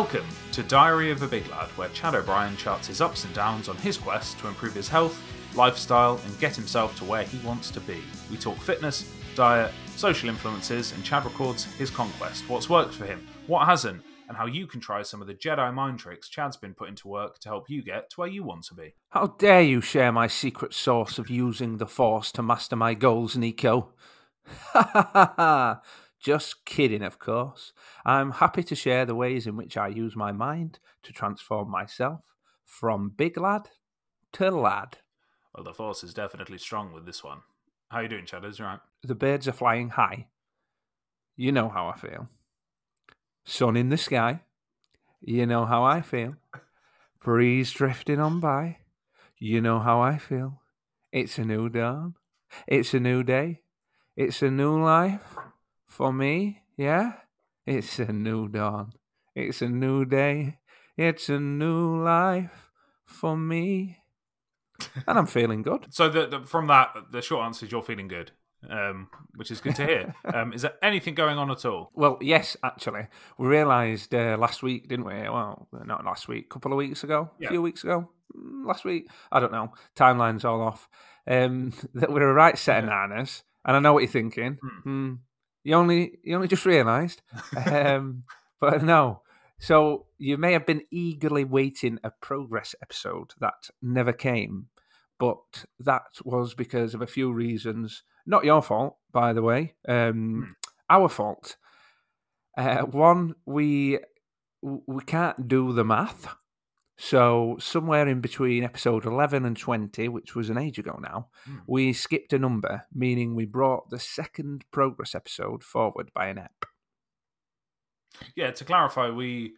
Welcome to Diary of a Big Lad, where Chade O'Brien charts his ups and downs on his quest to improve his health, lifestyle, and get himself to where he wants to be. We talk fitness, diet, social influences, and Chade records his conquest, what's worked for him, what hasn't, and how you can try some of the Jedi mind tricks Chade's been putting to work to help you get to where you want to be. How dare you share my secret source of using the Force to master my goals, Nico? Ha ha ha ha! Just kidding, of course. I'm happy to share the ways in which I use my mind to transform myself from big lad to lad. Well, the Force is definitely strong with this one. How you doing, Chade? Is you right? The birds are flying high. You know how I feel. Sun in the sky. You know how I feel. Breeze drifting on by. You know how I feel. It's a new dawn. It's a new day. It's a new life. For me, yeah? It's a new dawn. It's a new day. It's a new life for me. And I'm feeling good. So, the, the, from that, the short answer is you're feeling good, um, which is good to hear. um, is there anything going on at all? Well, yes, actually. We realised uh, last week, didn't we? Well, not last week, a couple of weeks ago, Yeah. a few weeks ago, Mm, last week. I don't know. Timeline's all off. Um, that we're a right set of nanas. And I know what you're thinking. Hmm. You only you only just realised. um, but no. So you may have been eagerly waiting a progress episode that never came, but that was because of a few reasons. Not your fault, by the way. Um, Our fault. Uh, one, we we can't do the math. So somewhere in between episode eleven and twenty, which was an age ago now, Hmm. we skipped a number, meaning we brought the second progress episode forward by an ep. Yeah, to clarify, we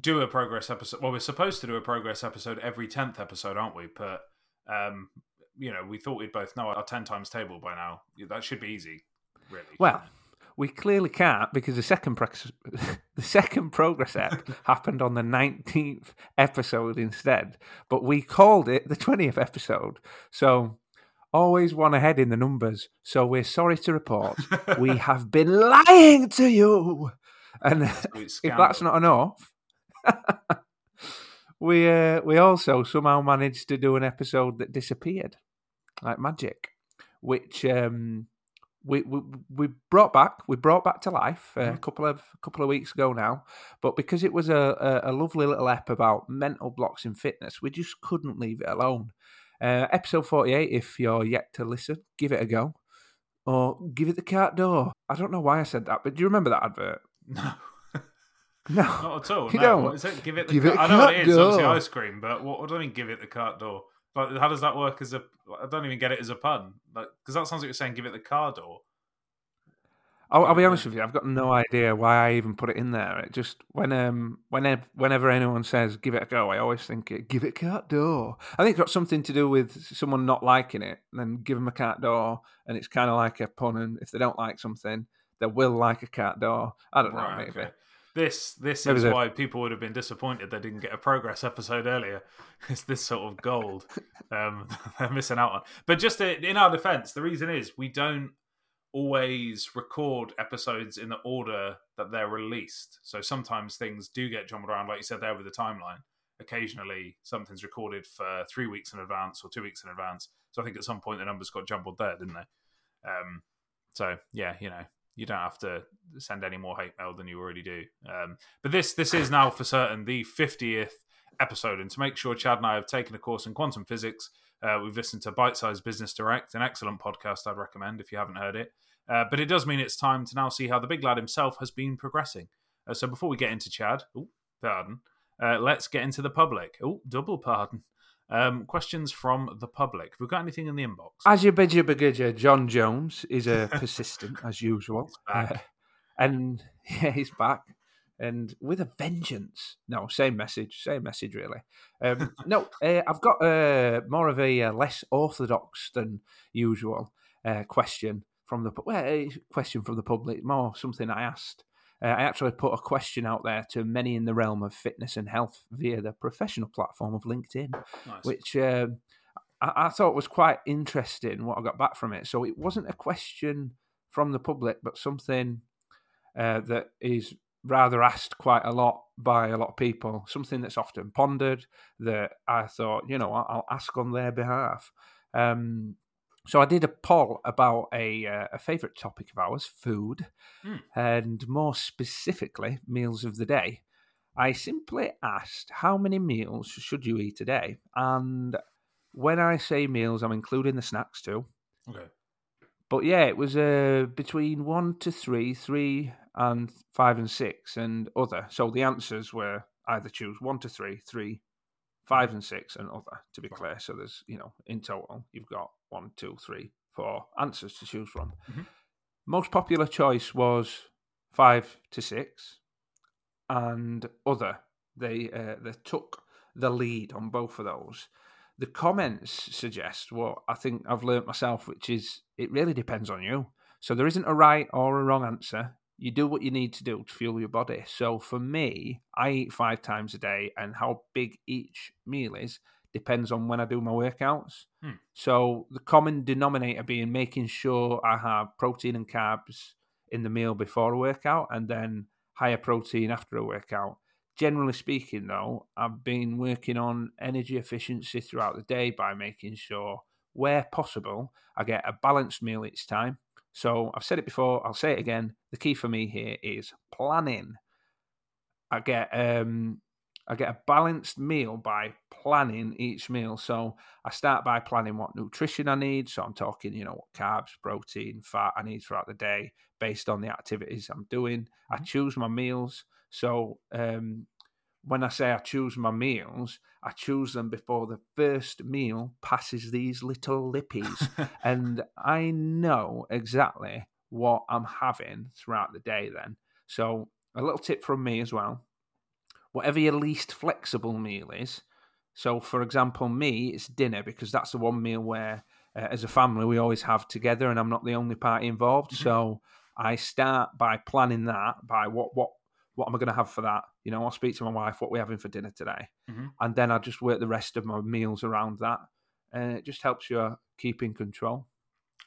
do a progress episode. Well, we're supposed to do a progress episode every 10th episode, aren't we? But, um, you know, we thought we'd both know our 10 times table by now. That should be easy, really. Well, we clearly can't because the second the second progress app happened on the nineteenth episode instead, but we called it the twentieth episode. So always one ahead in the numbers. So we're sorry to report we have been lying to you, and if that's not enough. We uh, we also somehow managed to do an episode that disappeared, like magic, which um, we, we we brought back. We brought back to life uh, a couple of couple of weeks ago now. But because it was a, a, a lovely little ep about mental blocks in fitness, we just couldn't leave it alone. Uh, episode forty eight. If you're yet to listen, give it a go, or give it the Carte D'Or. I don't know why I said that, but do you remember that advert? No, No, not at all. You no. don't? What is it? Give it the Give cart- it I know what it is, obviously ice cream, but what, what do I mean, give it the Carte D'Or? Like, how does that work as a. I don't even get it as a pun. Because that sounds like you're saying give it the car door. I'll, I'll be honest with you. I've got no idea why I even put it in there. It just when um whenever whenever anyone says give it a go, I always think it give it a cat door. I think it's got something to do with someone not liking it, and then give them a cat door, and it's kind of like a pun. And if they don't like something, they will like a cat door. I don't know, Right, maybe. okay. This this is why people would have been disappointed they didn't get a progress episode earlier. It's this sort of gold um, they're missing out on. But just in our defense, the reason is we don't always record episodes in the order that they're released. So sometimes things do get jumbled around, like you said there with the timeline. Occasionally, something's recorded for three weeks in advance or two weeks in advance. So I think at some point the numbers got jumbled there, didn't they? Um, so yeah, you know, you don't have to send any more hate mail than you already do. Um, but this this is now for certain the fiftieth episode, and to make sure Chade and I have taken a course in quantum physics, uh, we've listened to Bite Size Business Direct, an excellent podcast I'd recommend if you haven't heard it. Uh, but it does mean it's time to now see how the big lad himself has been progressing. Uh, so before we get into Chade, oh pardon, uh, let's get into the public. Oh, double pardon. Um, questions from the public. Have we got anything in the inbox? As you bid your begidger, John Jones is a persistent as usual. Uh, and yeah, he's back and with a vengeance. No, same message, same message, really. Um, no, uh, I've got uh, more of a uh, less orthodox than usual uh, question from the well, question from the public. More something I asked. Uh, I actually put a question out there to many in the realm of fitness and health via the professional platform of LinkedIn Nice. which um I, I thought was quite interesting what I got back from it. So it wasn't a question from the public, but something uh, that is rather asked quite a lot by a lot of people. Something that's often pondered that I thought, you know, I'll ask on their behalf. Um, so I did a poll about a, uh, a favourite topic of ours, food, Mm. and more specifically, meals of the day. I simply asked, how many meals should you eat a day? And when I say meals, I'm including the snacks too. Okay. But yeah, it was uh, between one to three, three and five and six, and other. So the answers were either choose one to three, three, five and six, and other. To be clear, so there's you know in total you've got one, two, three, four answers to choose from. Mhm. Most popular choice was five to six, and other. They uh, they took the lead on both of those. The comments suggest what I think I've learnt myself, which is it really depends on you. So there isn't a right or a wrong answer. You do what you need to do to fuel your body. So for me, I eat five times a day, and how big each meal is depends on when I do my workouts. Hmm. So the common denominator being making sure I have protein and carbs in the meal before a workout, and then higher protein after a workout. Generally speaking, though, I've been working on energy efficiency throughout the day by making sure, where possible, I get a balanced meal each time. So I've said it before, I'll say it again. The key for me here is planning. I get um I get a balanced meal by planning each meal. So I start by planning what nutrition I need. So I'm talking, you know, what carbs, protein, fat I need throughout the day based on the activities I'm doing. I Mhm. choose my meals. So um, when I say I choose my meals, I choose them before the first meal passes these little lippies. and I know exactly what I'm having throughout the day then. So a little tip from me as well. Whatever your least flexible meal is. So for example, me, it's dinner because that's the one meal where uh, as a family we always have together and I'm not the only party involved. Mhm. So I start by planning that by what what what am I going to have for that? You know, I'll speak to my wife what we're having for dinner today, Mhm. and then I just work the rest of my meals around that, and it just helps you keep in control.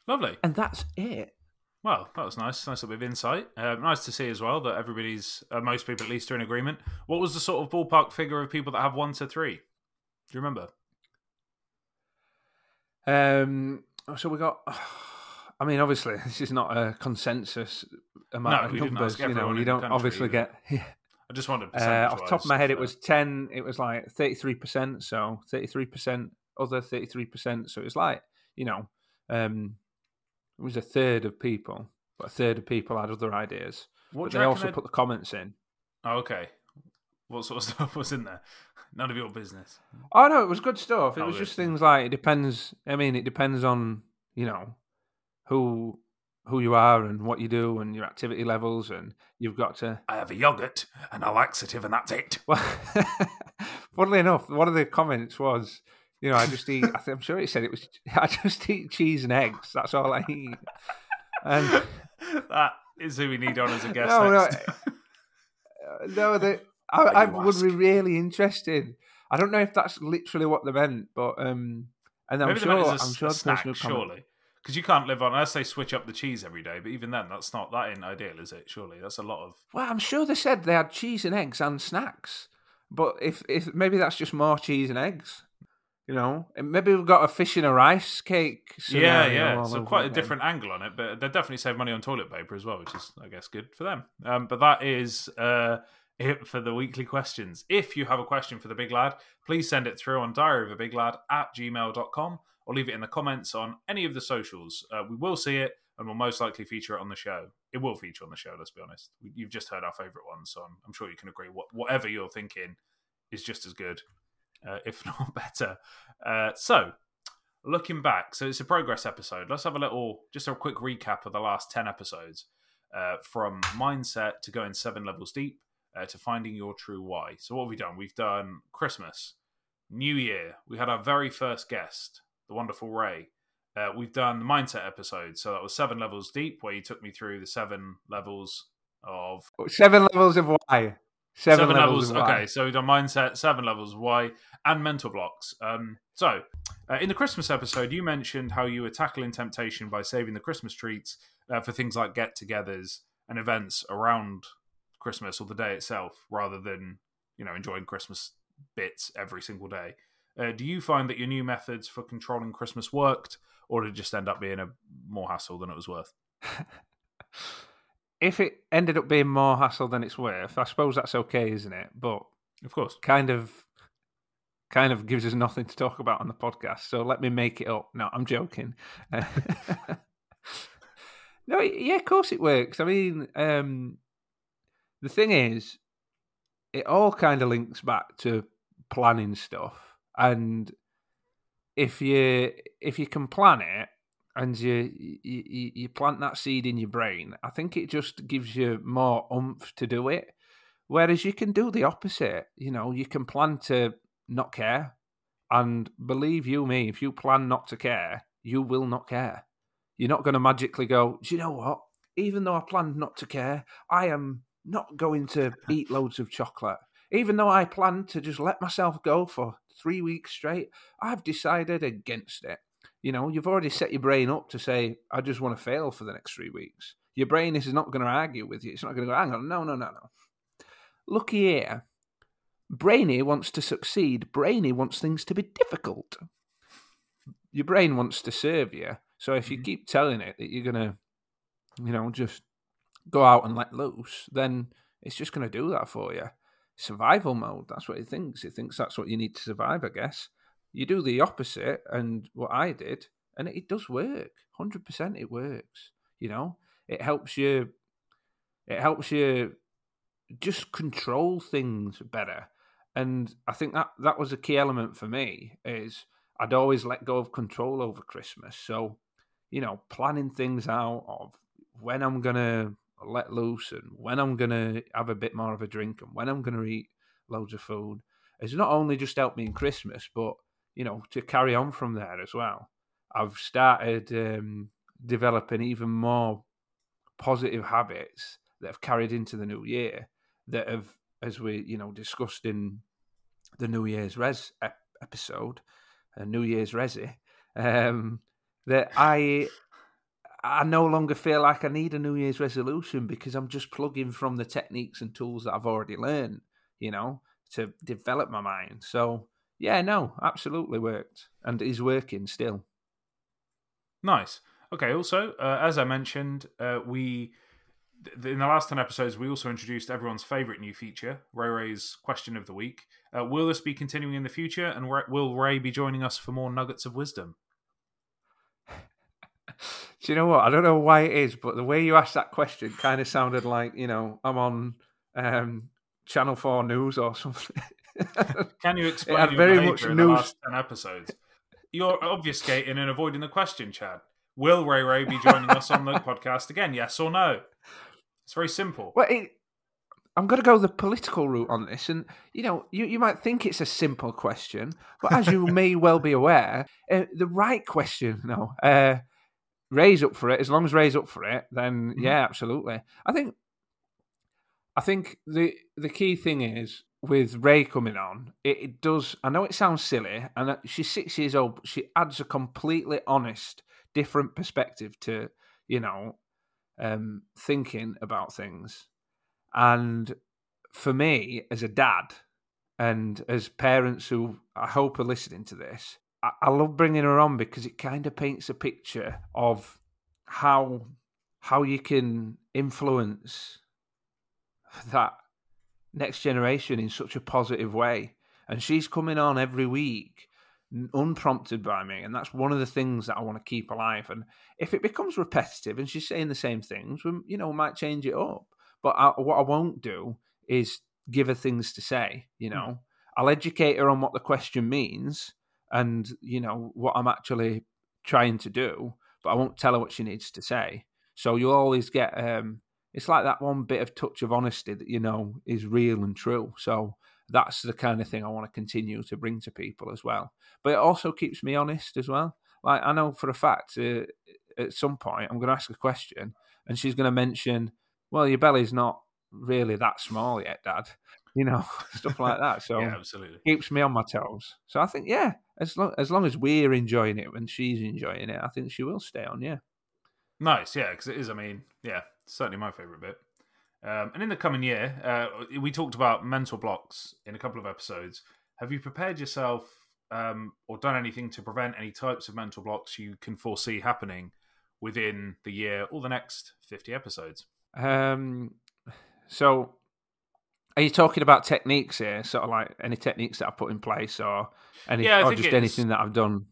Lovely. And that's it. Well, that was nice. Nice little bit of insight. Uh, nice to see as well that everybody's, uh, most people at least, are in agreement. What was the sort of ballpark figure of people that have one to three? Do you remember? Um, so we got. I mean, obviously, this is not a consensus amount No, of numbers. You know, you don't obviously either. get. I just wanted Uh, off the top of my head, it was ten. It was like thirty-three percent. So thirty-three percent, other thirty-three percent. So it was like you know, um, it was a third of people, but a third of people had other ideas. What but they also reckon put the comments in. Oh, okay. What sort of stuff was in there? None of your business. Oh no, it was good stuff. It Oh, was good. just things like it depends. I mean, it depends on you know who who you are and what you do and your activity levels, and you've got to. I have a yogurt and a laxative, and that's it. Well, funnily enough, one of the comments was, you know, I just eat. I think, I'm sure it said it was. I just eat cheese and eggs. That's all I eat. And that is who we need on as a guest No, no, next. uh, no, they, I, I would be really interested. I don't know if that's literally what they meant, but um, and I'm Maybe the sure meant I'm sure a snack, surely. Because you can't live on unless they switch up the cheese every day. But even then, that's not that ain't ideal, is it? Surely that's a lot of. Well, I'm sure they said they had cheese and eggs and snacks. But if if maybe that's just more cheese and eggs, you know, and maybe we've got a fish in a rice cake. yeah, yeah. So quite a different angle on it, but they definitely save money on toilet paper as well, which is, I guess, good for them. Um, but that is uh, it for the weekly questions. If you have a question for the big lad, please send it through on diary of a big lad at gmail.com or leave it in the comments on any of the socials. Uh, we will see it and we'll most likely feature it on the show. It will feature on the show, let's be honest. You've just heard our favourite one, so I'm, I'm sure you can agree. What, whatever you're thinking is just as good, uh, if not better. Uh, so, looking back, so it's a progress episode. Let's have a little, just a quick recap of the last 10 episodes uh, from mindset to going seven levels deep uh, to finding your true why. So, what have we done? We've done Christmas, New Year. We had our very first guest, the wonderful Ray. Uh, we've done the mindset episode. So, that was seven levels deep, where you took me through the seven levels of Seven levels of why. Seven, levels, of why. Okay, so we've done mindset, seven levels why, and mental blocks. Um, so, uh, in the Christmas episode, you mentioned how you were tackling temptation by saving the Christmas treats uh, for things like get-togethers and events around Christmas or the day itself, rather than you know enjoying Christmas bits every single day. Uh, do you find that your new methods for controlling Christmas worked, or did it just end up being a more hassle than it was worth? if it ended up being more hassle than it's worth, I suppose that's okay, isn't it? But of course, kind of, kind of gives us nothing to talk about on the podcast. So let me make it up. No, I'm joking. no, yeah, of course it works. I mean, um, the thing is, it all kind of links back to planning stuff, and if you if you can plan it and you, you you plant that seed in your brain, I think it just gives you more oomph to do it. Whereas you can do the opposite. You know, you can plan to not care, and believe you me, if you plan not to care, you will not care. You're not going to magically go. Do you know what? Even though I planned not to care, I am not going to eat loads of chocolate. Even though I planned to just let myself go for three weeks straight, I've decided against it. You know, you've already set your brain up to say, I just want to fail for the next three weeks. Your brain is not going to argue with you. It's not going to go, hang on, no, no, no, no. Look here. Brainy wants to succeed. Brainy wants things to be difficult. Your brain wants to serve you. So if you mm-hmm. keep telling it that you're going to, you know, just go out and let loose, then it's just going to do that for you. Survival mode, that's what it thinks. It thinks that's what you need to survive, I guess. You do the opposite, and what I did, and it, does work. 100% it works. You know, it helps you, it helps you just control things better. And I think that that was a key element for me is I'd always let go of control over Christmas. So, you know, planning things out of when I'm gonna let loose and when I'm to have a bit more of a drink and when I'm to eat loads of food has not only just helped me in Christmas, but, you know, to carry on from there as well. I've started um, developing even more positive habits that have carried into the new year that have, as we, you know, discussed in the New Year's Res ep- episode, uh, New Year's Resi, um, that I I no longer feel like I need a New Year's resolution because I'm just plugging from the techniques and tools that I've already learned, you know, to develop my mind. So, yeah, no, absolutely worked and is working still. Nice. Okay, also, uh, as I mentioned, uh, we in the last 10 episodes, we also introduced everyone's favorite new feature, Ray Ray's question of the week. Uh, will this be continuing in the future? And will Ray be joining us for more nuggets of wisdom? Do you know what? I don't know why it is, but the way you asked that question kind of sounded like you know I'm on um, Channel Four News or something. Can you explain your very much in news. the last ten episodes? You're obfuscating and avoiding the question, Chade. Will Ray Ray be joining us on the podcast again? Yes or no? It's very simple. Well, it, I'm going to go the political route on this, and you know, you, you might think it's a simple question, but as you may well be aware, uh, the right question, no, uh, Ray's up for it. As long as Ray's up for it, then mm-hmm. yeah, absolutely. I think I think the the key thing is with Ray coming on, it, it, does. I know it sounds silly, and she's six years old, but she adds a completely honest, different perspective to you know um, thinking about things. And for me, as a dad, and as parents who I hope are listening to this, I, love bringing her on because it kind of paints a picture of how how you can influence that next generation in such a positive way. And she's coming on every week unprompted by me and that's one of the things that i want to keep alive and if it becomes repetitive and she's saying the same things we, you know we might change it up but I, what i won't do is give her things to say you know mm. i'll educate her on what the question means and you know what I'm actually trying to do, but I won't tell her what she needs to say. So you'll always get um, it's like that one bit of touch of honesty that you know is real and true. So that's the kind of thing I want to continue to bring to people as well. But it also keeps me honest as well. Like I know for a fact, uh, at some point I'm going to ask a question, and she's going to mention, "Well, your belly's not really that small yet, Dad," you know, stuff like that. So yeah, absolutely keeps me on my toes. So I think, yeah, as long as long as we're enjoying it and she's enjoying it, I think she will stay on. Yeah. Nice, yeah, because it is. I mean, yeah, certainly my favorite bit. Um, and in the coming year, uh, we talked about mental blocks in a couple of episodes. Have you prepared yourself um, or done anything to prevent any types of mental blocks you can foresee happening within the year or the next 50 episodes? Um, so, are you talking about techniques here? Sort of like any techniques that I've put in place, or any, Yeah, or just anything that I've done?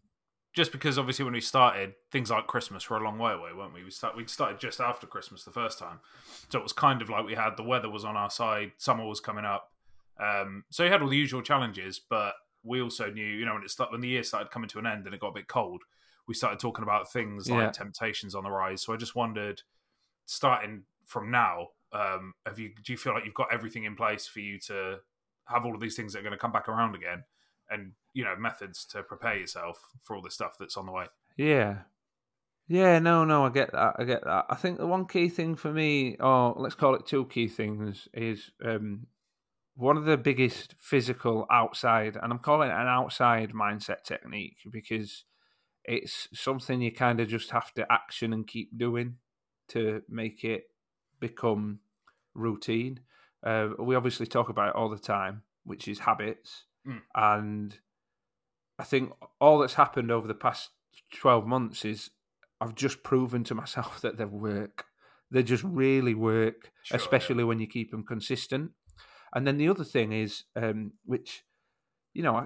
Just because obviously when we started, things like Christmas were a long way away, weren't we? We start we started just after Christmas the first time, so it was kind of like we had the weather was on our side, summer was coming up, um, so you had all the usual challenges. But we also knew, you know, when it start, when the year started coming to an end and it got a bit cold, we started talking about things like Yeah. temptations on the rise. So I just wondered, starting from now, um, have you do you feel like you've got everything in place for you to have all of these things that are going to come back around again, and you know methods to prepare yourself for all the stuff that's on the way? Yeah. Yeah, no, no, I get that. I get that. I think the one key thing for me, or let's call it two key things, is um, one of the biggest physical outside, and I'm calling it an outside mindset technique because it's something you kind of just have to action and keep doing to make it become routine. Uh, we obviously talk about it all the time, which is habits. Mm. And I think all that's happened over the past 12 months is I've just proven to myself that they work. They just really work, Sure, yeah. especially when you keep them consistent. And then the other thing is, um, which, you know, I,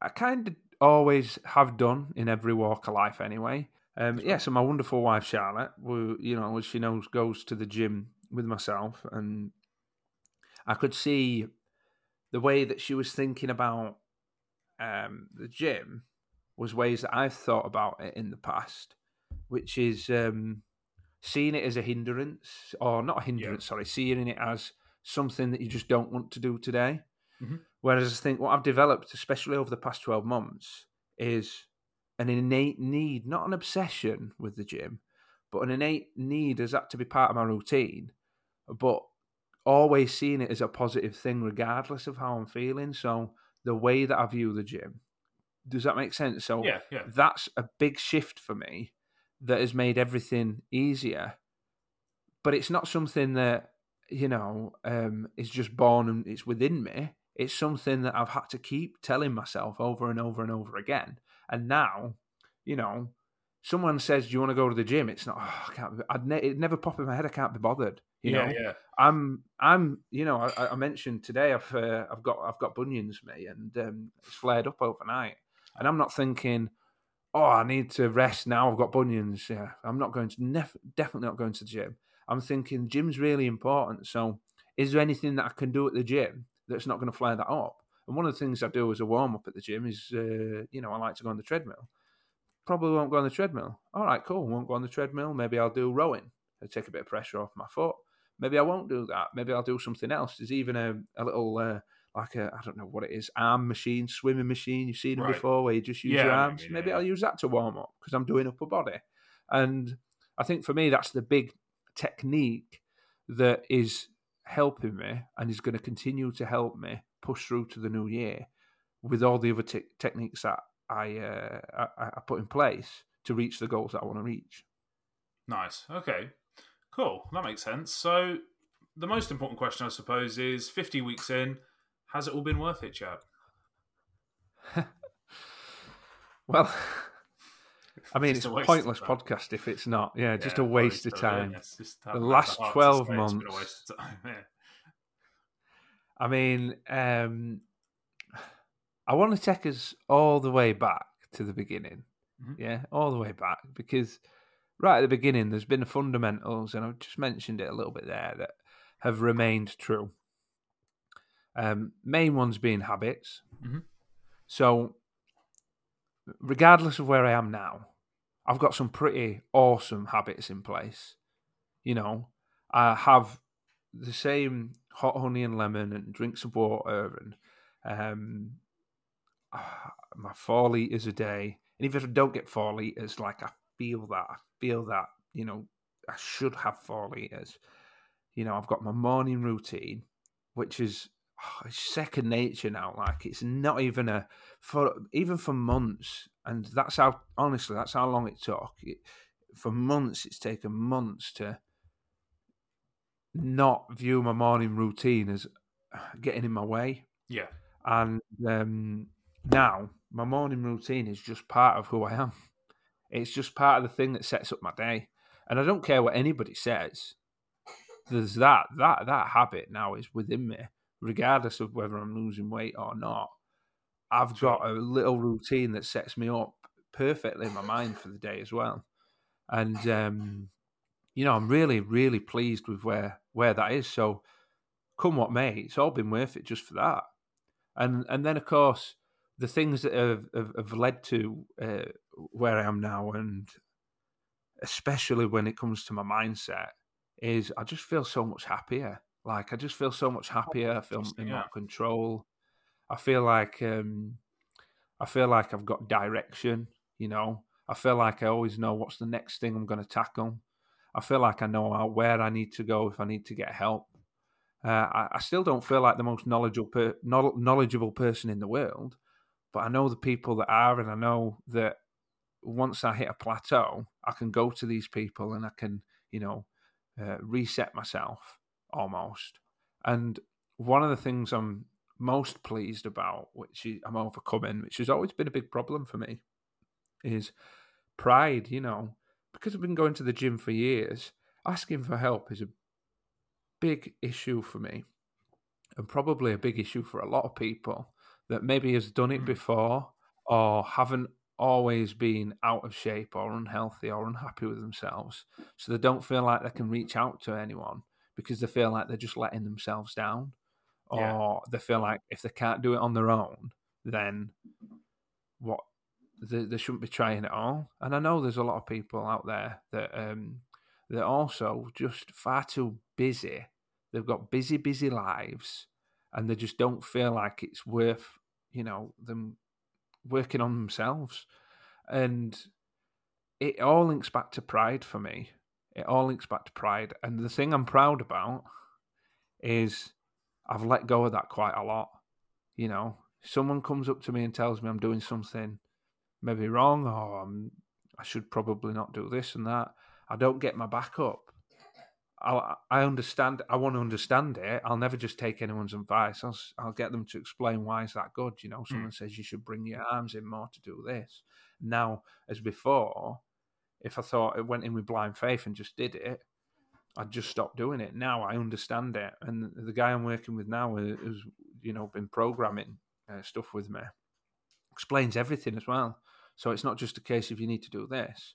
I kind of always have done in every walk of life anyway. Um, yeah, so my wonderful wife Charlotte, who you know, as she knows, goes to the gym with myself, and I could see the way that she was thinking about um, the gym was ways that I've thought about it in the past, which is um, seeing it as a hindrance, or not a hindrance, sorry, seeing it as something that you just don't want to do today. Mhm. Whereas I think what I've developed, especially over the past 12 months, is an innate need, not an obsession with the gym, but an innate need as that to be part of my routine, but always seeing it as a positive thing, regardless of how I'm feeling. So the way that I view the gym, does that make sense? So Yeah, yeah. that's a big shift for me that has made everything easier. But it's not something that, you know, um, is just born and it's within me. It's something that I've had to keep telling myself over and over and over again. And now, you know, someone says, "Do you want to go to the gym?" It's not. Oh, I can't. Be, I'd ne- it never pop in my head. I can't be bothered. You yeah, know, yeah. I'm I'm you know I, I mentioned today I've uh, I've got I've got bunions me and um, it's flared up overnight. And I'm not thinking oh I need to rest now I've got bunions. Yeah I'm not going to nef- definitely not going to the gym. I'm thinking gym's really important so is there anything that I can do at the gym that's not going to flare that up? And one of the things I do as a warm up at the gym is uh, you know I like to go on the treadmill. Probably won't go on the treadmill. All right cool won't go on the treadmill maybe I'll do rowing. I'll take a bit of pressure off my foot maybe I won't do that. Maybe I'll do something else. There's even a, a little, uh, like a, I don't know what it is, arm machine, swimming machine. You've seen them Right. before where you just use Yeah, your I know what arms. you maybe yeah, I'll use that to warm up because I'm doing upper body. And I think for me, that's the big technique that is helping me and is going to continue to help me push through to the new year with all the other te- techniques that I, uh, I, I put in place to reach the goals that I want to reach. Nice. Okay. Cool. That makes sense. So the most important question, I suppose, is 50 weeks in, has it all been worth it, chap? Well, I mean, Just it's a pointless podcast if it's not. Yeah, just a waste of yeah, time. The last heart 12 say it's been a months. time, yeah. I mean, um, I want to take us all the way back to the beginning. Mhm. Yeah, all the way back because right at the beginning, there's been the fundamentals, and I've just mentioned it a little bit there that have remained true. Um, main ones being habits. Mhm. So, regardless of where I am now, I've got some pretty awesome habits in place. You know, I have the same hot honey and lemon and drink some water and um, ah, my four liters a day. And even if I don't get four liters, like I feel that, I feel that, you know, I should have four liters. You know, I've got my morning routine, which is oh, second nature now. Like it's not even a for even for months, and that's how honestly that's how long it took. It, for months, it's taken months to not view my morning routine as getting in my way. Yeah. And um, now my morning routine is just part of who I am. It's just part of the thing that sets up my day. And I don't care what anybody says. There's that that that habit now is within me, regardless of whether I'm losing weight or not. I've got a little routine that sets me up perfectly in my mind for the day as well. And um, you know, I'm really, really pleased with where where that is. So come what may, it's all been worth it just for that. And and then of course the things that have have, have led to uh, where I am now, and especially when it comes to my mindset, is I just feel so much happier. Like I just feel so much happier. I feel in more control. I feel like um, I feel like I've got direction. You know, I feel like I always know what's the next thing I'm going to tackle. I feel like I know how- where I need to go if I need to get help. Uh, I, I still don't feel like the most knowledgeable per, knowledgeable person in the world, but I know the people that are, and I know that once I hit a plateau, I can go to these people and I can, you know, uh, reset myself almost. And one of the things I'm most pleased about, which I'm overcoming, which has always been a big problem for me, is pride. You know, because I've been going to the gym for years, asking for help is a big issue for me, and probably a big issue for a lot of people that maybe has done it Mm. before or haven't always being out of shape or unhealthy or unhappy with themselves. So they don't feel like they can reach out to anyone because they feel like they're just letting themselves down. Or Yeah. they feel like if they can't do it on their own, then what they, they shouldn't be trying at all. And I know there's a lot of people out there that um they're also just far too busy. They've got busy, busy lives, and they just don't feel like it's worth, you know, them working on themselves. And it all links back to pride for me. It all links back to pride. And the thing I'm proud about is I've let go of that quite a lot. You know, someone comes up to me and tells me I'm doing something maybe wrong or I'm, I should probably not do this and that. I don't get my back up. I, I understand. I want to understand it. I'll never just take anyone's advice. I'll, I'll get them to explain why is that good. You know, someone says you should bring your arms in more to do this. Now, as before, if I thought it went in with blind faith and just did it, I'd just stop doing it. Now I understand it, and the guy I'm working with now, who's you know been programming uh, stuff with me, explains everything as well. So it's not just a case of you need to do this,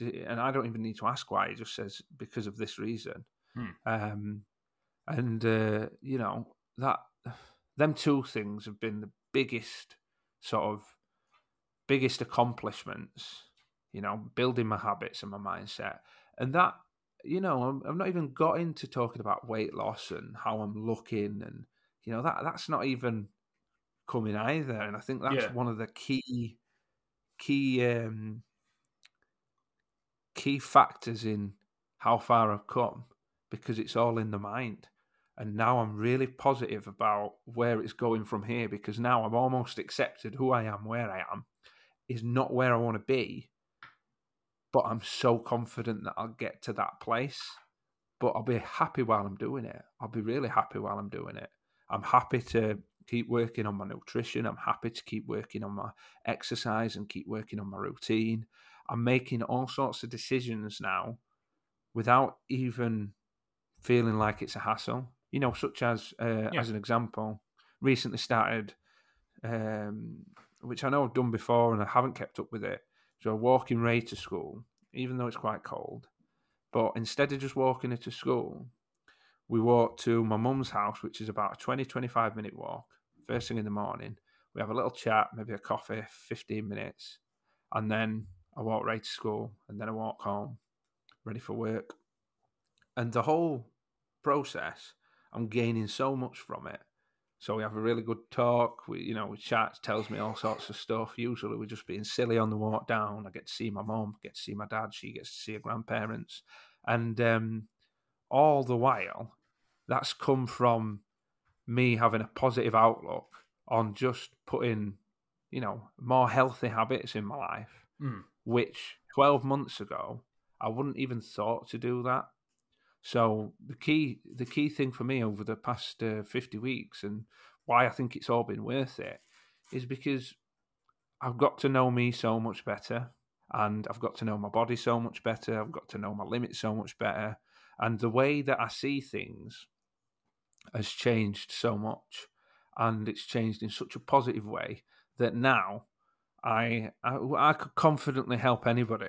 and I don't even need to ask why. He just says because of this reason, Hmm. um, and uh, you know that them two things have been the biggest sort of biggest accomplishments. You know, building my habits and my mindset, and that you know, I'm, I've not even got into talking about weight loss and how I'm looking, and you know that that's not even coming either. And I think that's Yeah. one of the key key um, key factors in how far I've come because it's all in the mind. And now I'm really positive about where it's going from here because now I've almost accepted who I am, where I am, is not where I want to be. But I'm so confident that I'll get to that place. But I'll be happy while I'm doing it. I'll be really happy while I'm doing it. I'm happy to keep working on my nutrition. I'm happy to keep working on my exercise and keep working on my routine. I'm making all sorts of decisions now without even feeling like it's a hassle. You know, such as, uh, Yeah. as an example, recently started, um, which I know I've done before and I haven't kept up with it. So walking Ray to school, even though it's quite cold. But instead of just walking her to school, we walk to my mum's house, which is about a 20, 25 minute walk, first thing in the morning. We have a little chat, maybe a coffee, 15 minutes. And then I walk right to school and then I walk home, ready for work. And the whole process, I'm gaining so much from it. So we have a really good talk. We, you know, we chat, tells me all sorts of stuff. Usually we're just being silly on the walk down. I get to see my mum, get to see my dad. She gets to see her grandparents, and um, all the while, that's come from me having a positive outlook on just putting, you know, more healthy habits in my life. Mm. Which twelve months ago I wouldn't even thought to do that. So the key the key thing for me over the past uh, 50 weeks and why I think it's all been worth it is because I've got to know me so much better and I've got to know my body so much better. I've got to know my limits so much better. And the way that I see things has changed so much. And it's changed in such a positive way that now I, I, I could confidently help anybody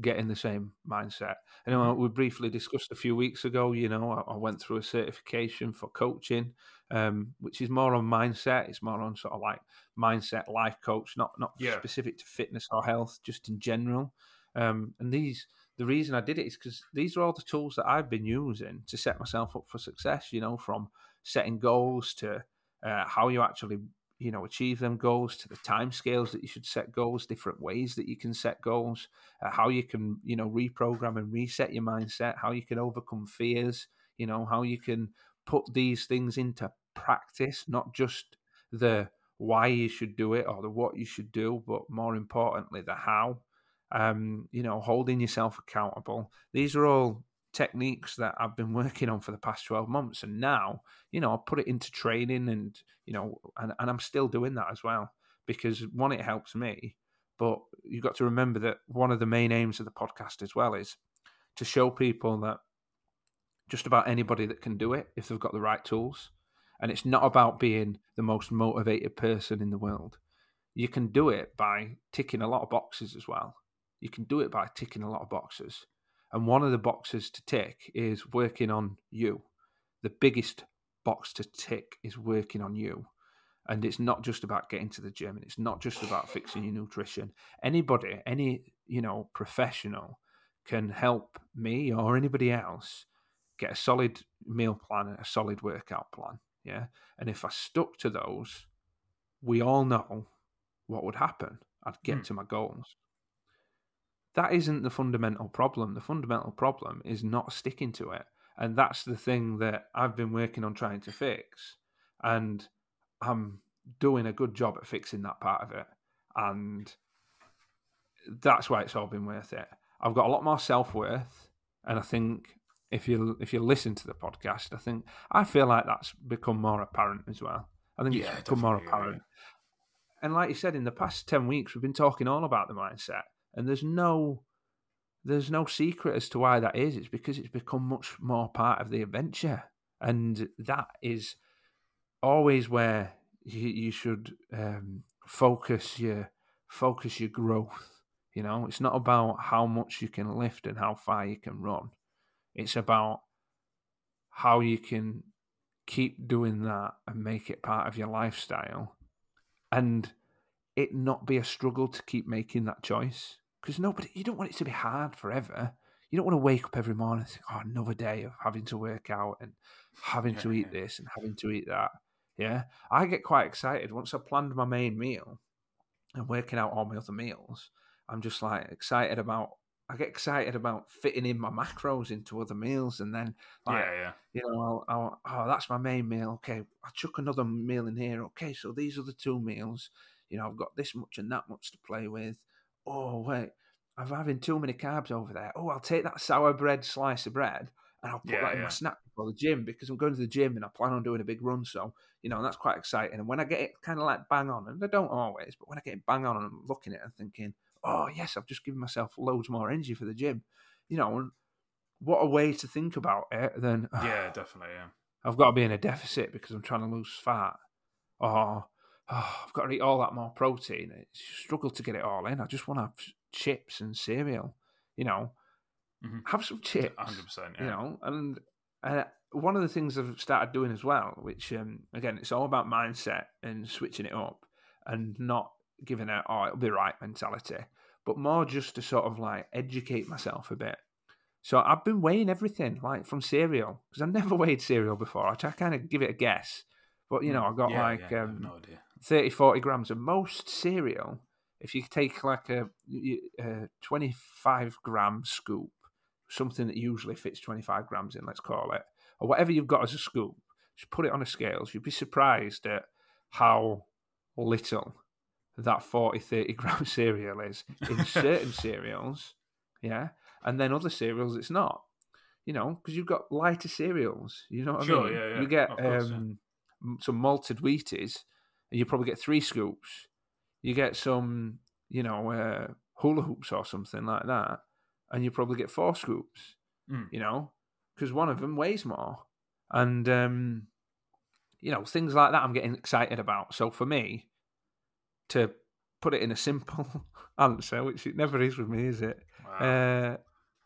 get in the same mindset. And you know, we briefly discussed a few weeks ago. You know, I, I went through a certification for coaching, um, which is more on mindset. It's more on sort of like mindset life coach, not not yeah. specific to fitness or health, just in general. Um, and these, the reason I did it is because these are all the tools that I've been using to set myself up for success. You know, from setting goals to uh, how you actually you know achieve them goals to the time scales that you should set goals different ways that you can set goals uh, how you can you know reprogram and reset your mindset how you can overcome fears you know how you can put these things into practice not just the why you should do it or the what you should do but more importantly the how. Um, you know holding yourself accountable. These are all techniques that I've been working on for the past 12 months. And now, you know, I put it into training and, you know, and, and I'm still doing that as well because one, it helps me. But you've got to remember that one of the main aims of the podcast as well is to show people that just about anybody that can do it if they've got the right tools. And it's not about being the most motivated person in the world. You can do it by ticking a lot of boxes as well. You can do it by ticking a lot of boxes and one of the boxes to tick is working on you. The biggest box to tick is working on you. And it's not just about getting to the gym and it's not just about fixing your nutrition. Anybody, any, you know, professional can help me or anybody else get a solid meal plan and a solid workout plan. Yeah. And if I stuck to those, we all know what would happen. I'd get mm. to my goals that isn't the fundamental problem. The fundamental problem is not sticking to it. And that's the thing that I've been working on trying to fix. And I'm doing a good job at fixing that part of it. And that's why it's all been worth it. I've got a lot more self worth. And I think if you if you listen to the podcast, I think I feel like that's become more apparent as well. I think yeah, it's become more apparent. Yeah. And like you said, in the past ten weeks, we've been talking all about the mindset and there's no there's no secret as to why that is. It's because it's become much more part of the adventure, and that is always where you, you should um, focus your focus your growth. You know, it's not about how much you can lift and how far you can run. It's about how you can keep doing that and make it part of your lifestyle and it not be a struggle to keep making that choice because nobody, you don't want it to be hard forever. You don't want to wake up every morning and think, oh, another day of having to work out and having yeah, to eat this and having to eat that. Yeah. I get quite excited once I've planned my main meal and working out all my other meals. I'm just like excited about I get excited about fitting in my macros into other meals, and then like, yeah, yeah. you know, I'll, I'll, oh, that's my main meal. Okay, I chuck another meal in here. Okay, so these are the two meals. You know, I've got this much and that much to play with oh wait, I'm having too many carbs over there. Oh, I'll take that sour bread slice of bread and I'll put yeah, that in yeah. my snack before the gym because I'm going to the gym and I plan on doing a big run. So, you know, that's quite exciting. And when I get it kind of like bang on, and I don't always, but when I get it bang on and I'm looking at it and thinking, oh, yes, I've just given myself loads more energy for the gym, you know, what a way to think about it than, yeah, ah, definitely, yeah. I've got to be in a deficit because I'm trying to lose fat. Or oh, I've got to eat all that more protein. I struggle to get it all in. I just want to have chips and cereal. You know, mm-hmm. have some chips. Hundred percent. You know, and uh, one of the things I've started doing as well, which um, again, it's all about mindset and switching it up, and not giving it oh it'll be right mentality, but more just to sort of like educate myself a bit. So I've been weighing everything, like from cereal, because I've never weighed cereal before. I kind of give it a guess, but you know, I got yeah, like yeah, um, no idea 30, 40 grams of most cereal. If you take like a, a 25 gram scoop, something that usually fits 25 grams in, let's call it, or whatever you've got as a scoop, just put it on a scale. You'd be surprised at how little that 40, 30 gram cereal is in certain cereals. Yeah. And then other cereals, it's not. you know, because you've got lighter cereals. You know what Sure, I mean? yeah, yeah, You get course, um, m- some malted Wheaties, and you probably get three scoops. You get some, you know, uh, hula hoops or something like that, and you probably get four scoops. Mm. You know, because one of them weighs more, and um, you know things like that. I'm getting excited about. So for me, to put it in a simple answer, which it never is with me, is it? Wow. Uh,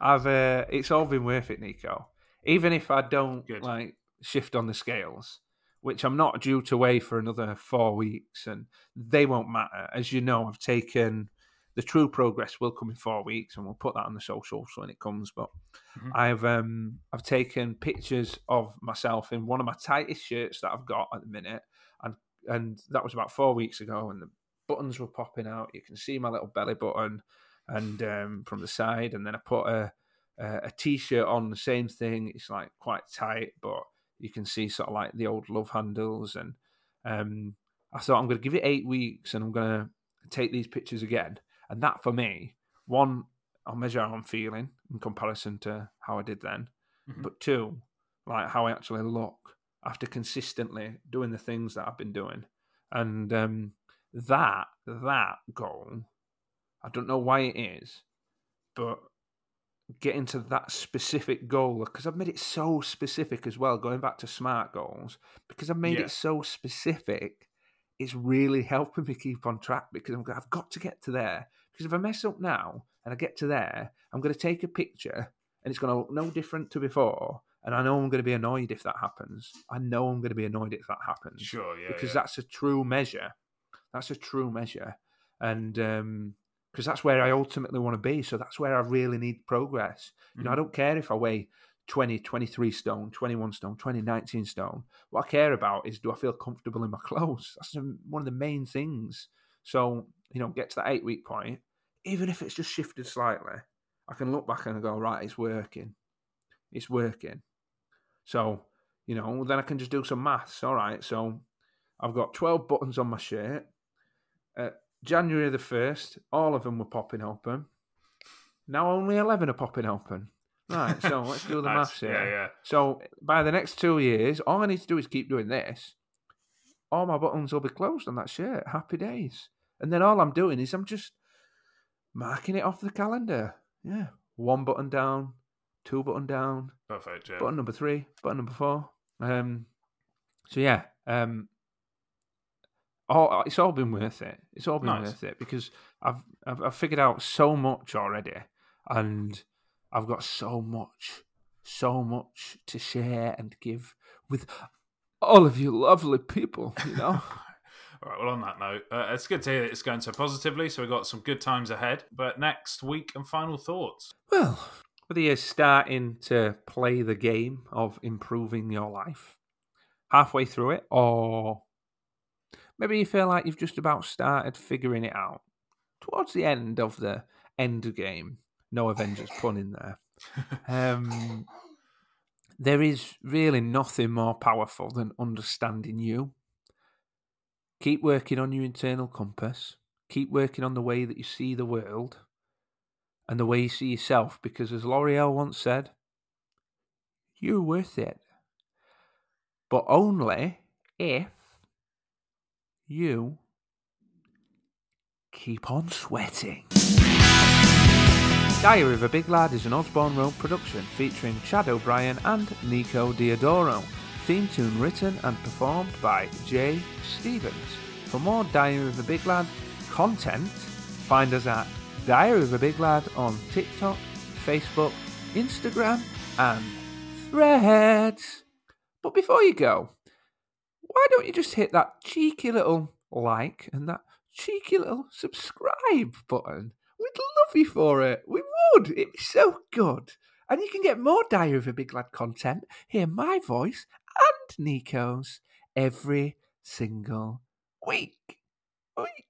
I've uh, it's all been worth it, Nico. Even if I don't Good. like shift on the scales, which I'm not due to weigh for another four weeks, and they won't matter. As you know, I've taken the true progress will come in four weeks, and we'll put that on the socials when it comes. But Mhm. I've um I've taken pictures of myself in one of my tightest shirts that I've got at the minute, and and that was about four weeks ago, and the buttons were popping out. You can see my little belly button, and um, from the side, and then I put a a, a t-shirt on the same thing. It's like quite tight, but you can see sort of like the old love handles, and um, I thought I'm going to give it eight weeks, and I'm going to take these pictures again, and that for me, one, I'll measure how I'm feeling in comparison to how I did then, Mhm. but two, like how I actually look after consistently doing the things that I've been doing, and um, that that goal, I don't know why it is, but getting to that specific goal because I've made it so specific as well. Going back to smart goals because I've made Yeah. it so specific, it's really helping me keep on track because I'm, I've got to get to there. Because if I mess up now and I get to there, I'm going to take a picture and it's going to look no different to before. And I know I'm going to be annoyed if that happens. I know I'm going to be annoyed if that happens Sure, yeah. because yeah. that's a true measure. That's a true measure, and um, because that's where I ultimately want to be. So that's where I really need progress. You know, I Mhm. don't care if I weigh 20, 23 stone, 21 stone, 20, 19 stone. What I care about is do I feel comfortable in my clothes? That's one of the main things. So, you know, get to that eight week point, even if it's just shifted slightly, I can look back and go, right, it's working. It's working. So, you know, then I can just do some maths. All right. So I've got 12 buttons on my shirt. Uh, January the 1st, all of them were popping open. Now only 11 are popping open. Right. So let's do the Nice. maths here. Yeah, yeah. So by the next two years, all I need to do is keep doing this. All my buttons will be closed on that shirt. Happy days. And then all I'm doing is I'm just marking it off the calendar. Yeah. One button down, two button down, Perfect. Yeah. button number three, button number four. Um, so yeah, um, all it's all been worth it. It's all been Nice. worth it because I've, I've I've figured out so much already, and I've got so much, so much to share and give with all of you lovely people. You know, All right. Well, on that note, uh, it's good to hear that it's going so positively. So we've got some good times ahead. But next week and final thoughts. well, whether you're starting to play the game of improving your life halfway through it, or maybe you feel like you've just about started figuring it out towards the end of the end game. No Avengers pun in there. Um, there is really nothing more powerful than understanding you. Keep working on your internal compass. Keep working on the way that you see the world and the way you see yourself, because as L'Oreal once said, you're worth it. But only if you keep on sweating. Diary of a Big Lad is an Osborne Road production featuring Chade O'Brien and Nico Diodoro. Theme tune written and performed by Jay Stevens. For more Diary of a Big Lad content, find us at Diary of a Big Lad on TikTok, Facebook, Instagram, and Threads. But before you go, why don't you just hit that cheeky little like and that cheeky little subscribe button? We'd love you for it. We would. It'd be so good. And you can get more Diary of a Big Lad content, hear my voice and Nico's every single week. Week.